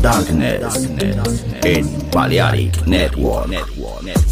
Darkness en Balearic Network.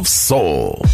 Of soul.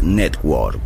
Network.